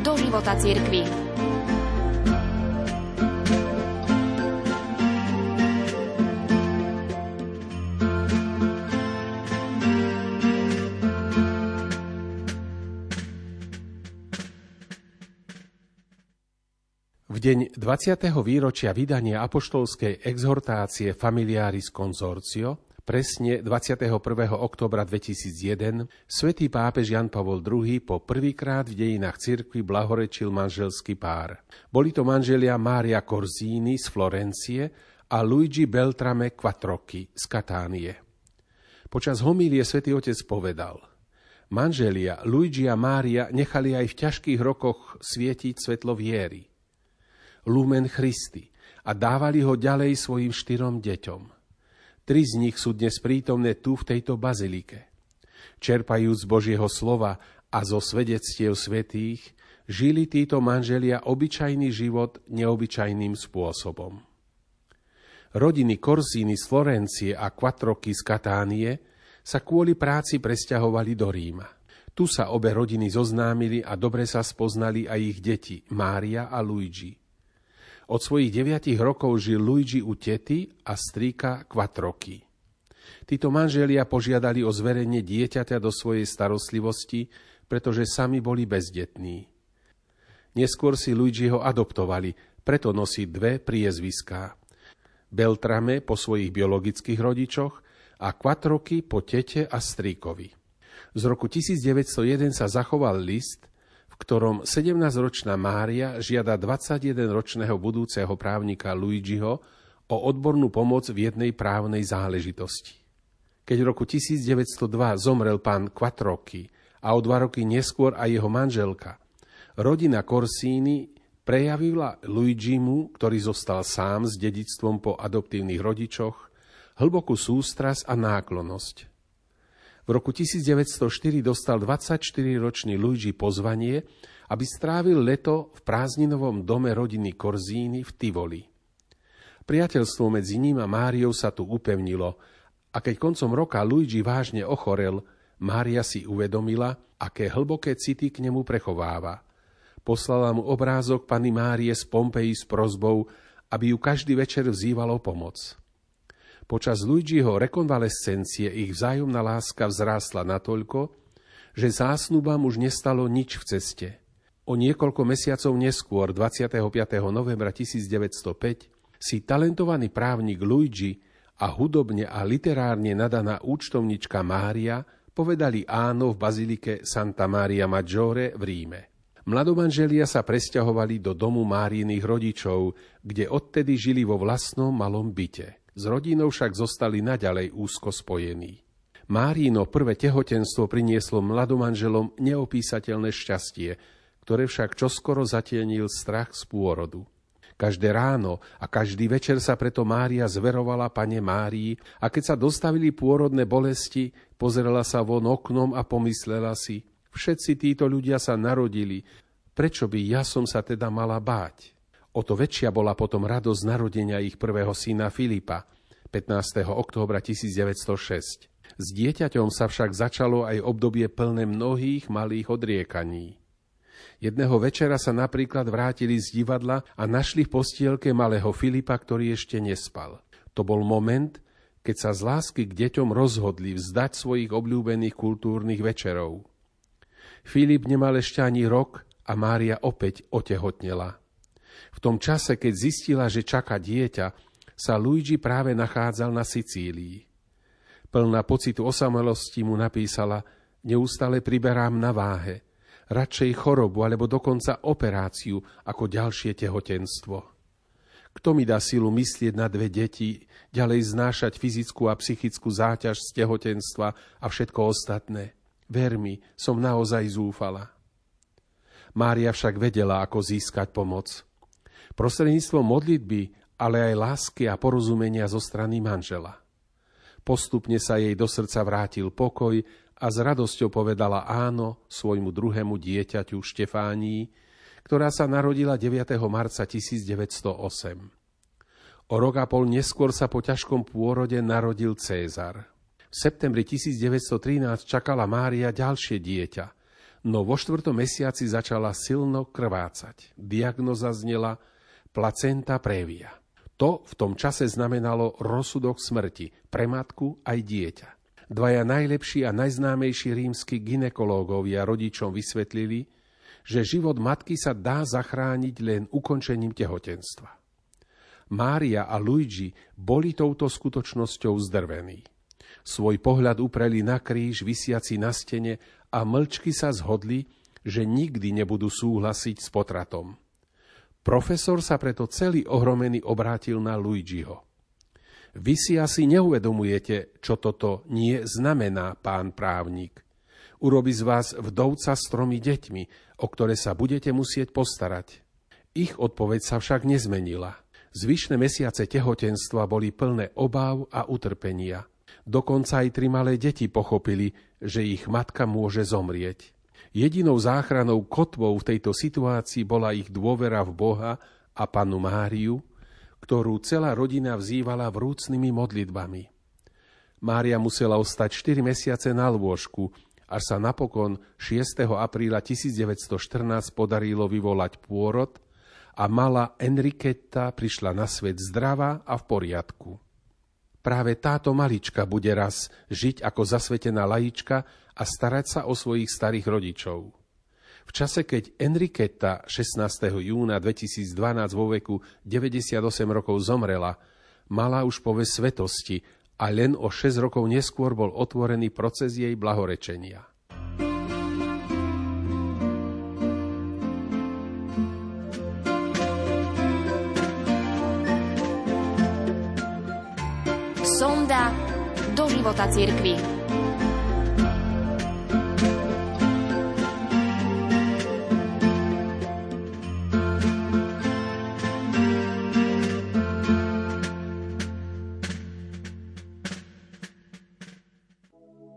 do života cirkvi. deň 20. výročia vydania apoštolskej exhortácie Familiaris Consortio, presne 21. oktobra 2001, svätý pápež Jan Pavol II po prvýkrát v dejinách cirkvi blahorečil manželský pár. Boli to manželia Mária Corzini z Florencie a Luigi Beltrame Quattrocchi z Katánie. Počas homílie svätý Otec povedal – Manželia Luigi a Mária nechali aj v ťažkých rokoch svietiť svetlo viery lumen Christi a dávali ho ďalej svojim štyrom deťom. Tri z nich sú dnes prítomné tu v tejto bazilike. Čerpajúc z Božieho slova a zo svedectiev svetých, žili títo manželia obyčajný život neobyčajným spôsobom. Rodiny Korzíny z Florencie a Quattroky z Katánie sa kvôli práci presťahovali do Ríma. Tu sa obe rodiny zoznámili a dobre sa spoznali aj ich deti, Mária a Luigi. Od svojich deviatich rokov žil Luigi u tety a strýka Quattroky. Títo manželia požiadali o zverenie dieťaťa do svojej starostlivosti, pretože sami boli bezdetní. Neskôr si Luigiho adoptovali, preto nosí dve priezviská. Beltrame po svojich biologických rodičoch a Quattroky po tete a strýkovi. Z roku 1901 sa zachoval list, ktorom 17-ročná Mária žiada 21-ročného budúceho právnika Luigiho o odbornú pomoc v jednej právnej záležitosti. Keď v roku 1902 zomrel pán Quattrocchi a o dva roky neskôr aj jeho manželka, rodina Corsini prejavila Luigimu, ktorý zostal sám s dedictvom po adoptívnych rodičoch, hlbokú sústras a náklonosť. V roku 1904 dostal 24-ročný Luigi pozvanie, aby strávil leto v prázdninovom dome rodiny Korzíny v Tivoli. Priateľstvo medzi ním a Máriou sa tu upevnilo a keď koncom roka Luigi vážne ochorel, Mária si uvedomila, aké hlboké city k nemu prechováva. Poslala mu obrázok pani Márie z Pompeji s prozbou, aby ju každý večer vzývalo pomoc. Počas Luigiho rekonvalescencie ich vzájomná láska vzrástla natoľko, že zásnubám už nestalo nič v ceste. O niekoľko mesiacov neskôr, 25. novembra 1905, si talentovaný právnik Luigi a hudobne a literárne nadaná účtovnička Mária povedali áno v bazilike Santa Maria Maggiore v Ríme. Mladomanželia sa presťahovali do domu Máriných rodičov, kde odtedy žili vo vlastnom malom byte. S rodinou však zostali naďalej úzko spojení. Márino prvé tehotenstvo prinieslo mladomanželom neopísateľné šťastie, ktoré však čoskoro zatienil strach z pôrodu. Každé ráno a každý večer sa preto Mária zverovala pane Márii a keď sa dostavili pôrodné bolesti, pozerala sa von oknom a pomyslela si, všetci títo ľudia sa narodili, prečo by ja som sa teda mala báť? O to väčšia bola potom radosť narodenia ich prvého syna Filipa, 15. októbra 1906. S dieťaťom sa však začalo aj obdobie plné mnohých malých odriekaní. Jedného večera sa napríklad vrátili z divadla a našli v postielke malého Filipa, ktorý ešte nespal. To bol moment, keď sa z lásky k deťom rozhodli vzdať svojich obľúbených kultúrnych večerov. Filip nemal ešte ani rok a Mária opäť otehotnela. V tom čase, keď zistila, že čaká dieťa, sa Luigi práve nachádzal na Sicílii. Plná pocitu osamelosti mu napísala, neustále priberám na váhe, radšej chorobu alebo dokonca operáciu ako ďalšie tehotenstvo. Kto mi dá silu myslieť na dve deti, ďalej znášať fyzickú a psychickú záťaž z tehotenstva a všetko ostatné? Ver mi, som naozaj zúfala. Mária však vedela, ako získať pomoc. Prostredníctvom modlitby, ale aj lásky a porozumenia zo strany manžela. Postupne sa jej do srdca vrátil pokoj a s radosťou povedala áno svojmu druhému dieťaťu Štefánii, ktorá sa narodila 9. marca 1908. O rok a pol neskôr sa po ťažkom pôrode narodil Cézar. V septembri 1913 čakala Mária ďalšie dieťa. no vo štvrtom mesiaci začala silno krvácať. Diagnoza znela placenta previa. To v tom čase znamenalo rozsudok smrti pre matku aj dieťa. Dvaja najlepší a najznámejší rímsky ginekológovia rodičom vysvetlili, že život matky sa dá zachrániť len ukončením tehotenstva. Mária a Luigi boli touto skutočnosťou zdrvení. Svoj pohľad upreli na kríž vysiaci na stene a mlčky sa zhodli, že nikdy nebudú súhlasiť s potratom. Profesor sa preto celý ohromený obrátil na Luigiho. Vy si asi neuvedomujete, čo toto nie znamená, pán právnik. Urobi z vás vdovca s tromi deťmi, o ktoré sa budete musieť postarať. Ich odpoveď sa však nezmenila. Zvyšné mesiace tehotenstva boli plné obáv a utrpenia. Dokonca aj tri malé deti pochopili, že ich matka môže zomrieť. Jedinou záchranou kotvou v tejto situácii bola ich dôvera v Boha a panu Máriu, ktorú celá rodina vzývala vrúcnými modlitbami. Mária musela ostať 4 mesiace na lôžku, až sa napokon 6. apríla 1914 podarilo vyvolať pôrod a malá Enriqueta prišla na svet zdravá a v poriadku. Práve táto malička bude raz žiť ako zasvetená lajička a starať sa o svojich starých rodičov. V čase, keď Enriqueta 16. júna 2012 vo veku 98 rokov zomrela, mala už povesť svetosti a len o 6 rokov neskôr bol otvorený proces jej blahorečenia. sonda do života cirkvi.